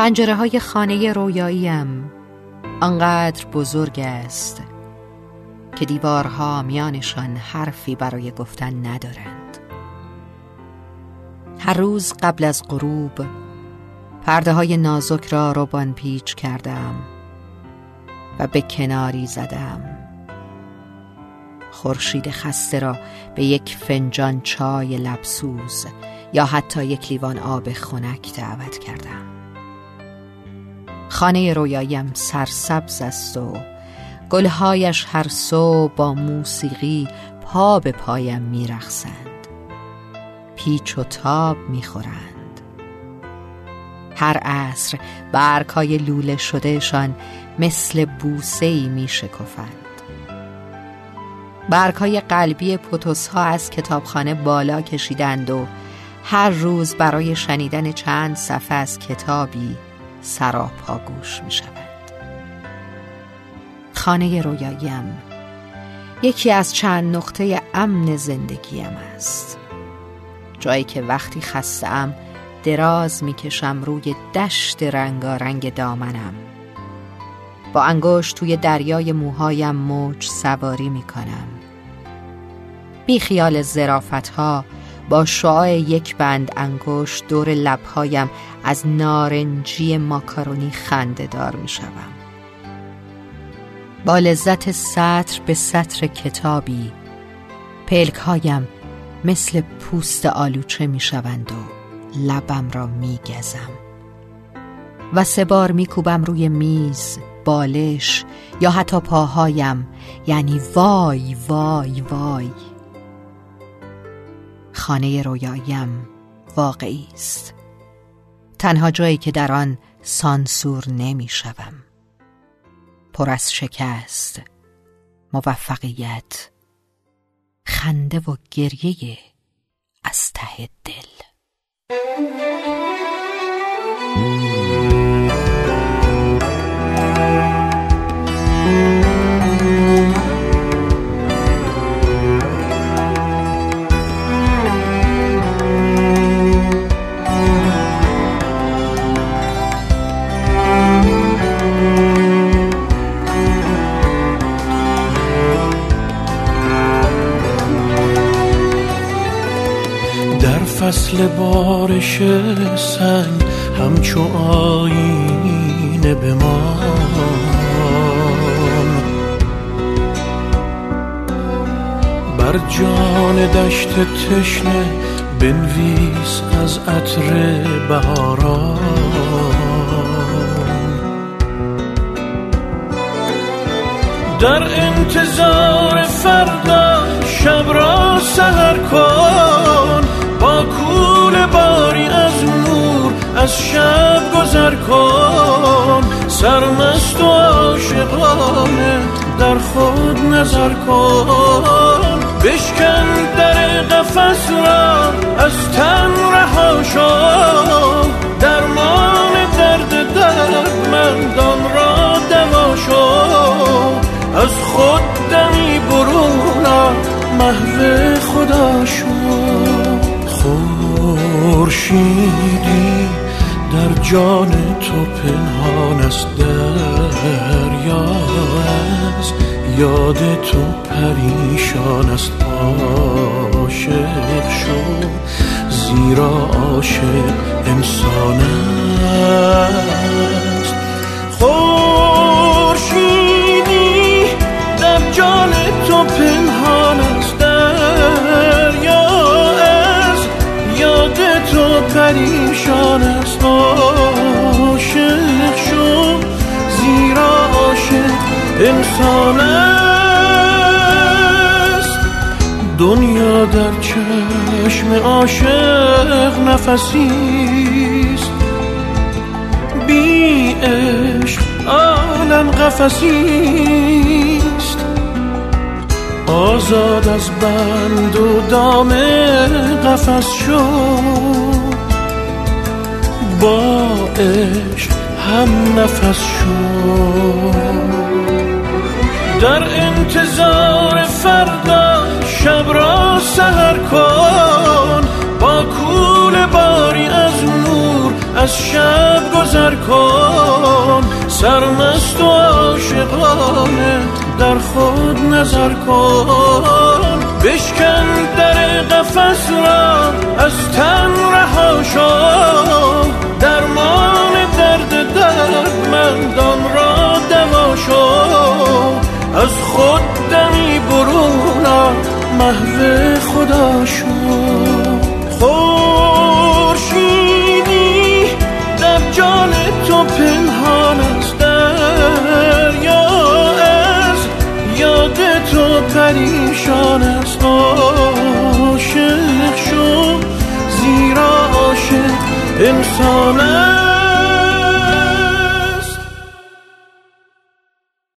پنجره های خانه رویاییم آنقدر بزرگ است که دیوارها میانشان حرفی برای گفتن ندارند. هر روز قبل از غروب پرده های نازک را روبان پیچ کردم و به کناری زدم. خورشید خسته را به یک فنجان چای لبسوز یا حتی یک لیوان آب خنک دعوت کردم. خانه رویایم سرسبز است و گلهایش هر سو با موسیقی پا به پایم میرخسند پیچ و تاب می‌خورند. هر عصر برگهای لوله شدهشان مثل بوسه ای می شکفند قلبی پوتوس ها از کتابخانه بالا کشیدند و هر روز برای شنیدن چند صفحه از کتابی سراپا گوش می شود. خانه رویایم یکی از چند نقطه امن زندگیم است. جایی که وقتی خستم دراز می‌کشم روی دشت رنگارنگ دامنم. با انگشت توی دریای موهایم موج سواری می‌کنم بی خیال زرافت ها با شعاع یک بند انگشت دور لبهایم از نارنجی ماکارونی خنده دار می شوم. با لذت سطر به سطر کتابی پلک هایم مثل پوست آلوچه می شوند و لبم را می گزم و سه بار می کوبم روی میز بالش یا حتی پاهایم یعنی وای وای وای خانه رویایم واقعی است. تنها جایی که در آن سانسور نمی شوم. پر از شکست موفقیت خنده و گریه از ته دل. بارش سنگ همچو آینه بمان بر جان دشت تشنه بنویس از عطر بهاران. در انتظار فردا شب را سهر کن. از شب گذر کن. سرمست و عاشقانه در خود نظر کن. بشکن در قفس را از تن رها شو. جان تو پنهان است دریا است یاد تو پریشان است عاشق شو. زیرا عاشق انسان است. خورشیدی در جان تو پنهان است پریشان است انسان است دنیا در چشم عاشق نفسیست بی عشق عالم قفسیست آزاد از بند و دام قفس شد. با عشق هم نفس شد. در انتظار فردا شب را سهر کن. با کول باری از نور از شب گذر کن. سرمست و عاشقانه در خود نظر کن. بشکن در قفس را از تن رها شو. درمان محو خدا شو خورشیدی در جان تو پنهان است دریا از یاد تو پریشان است. عاشق شو زیرا عاشق انسان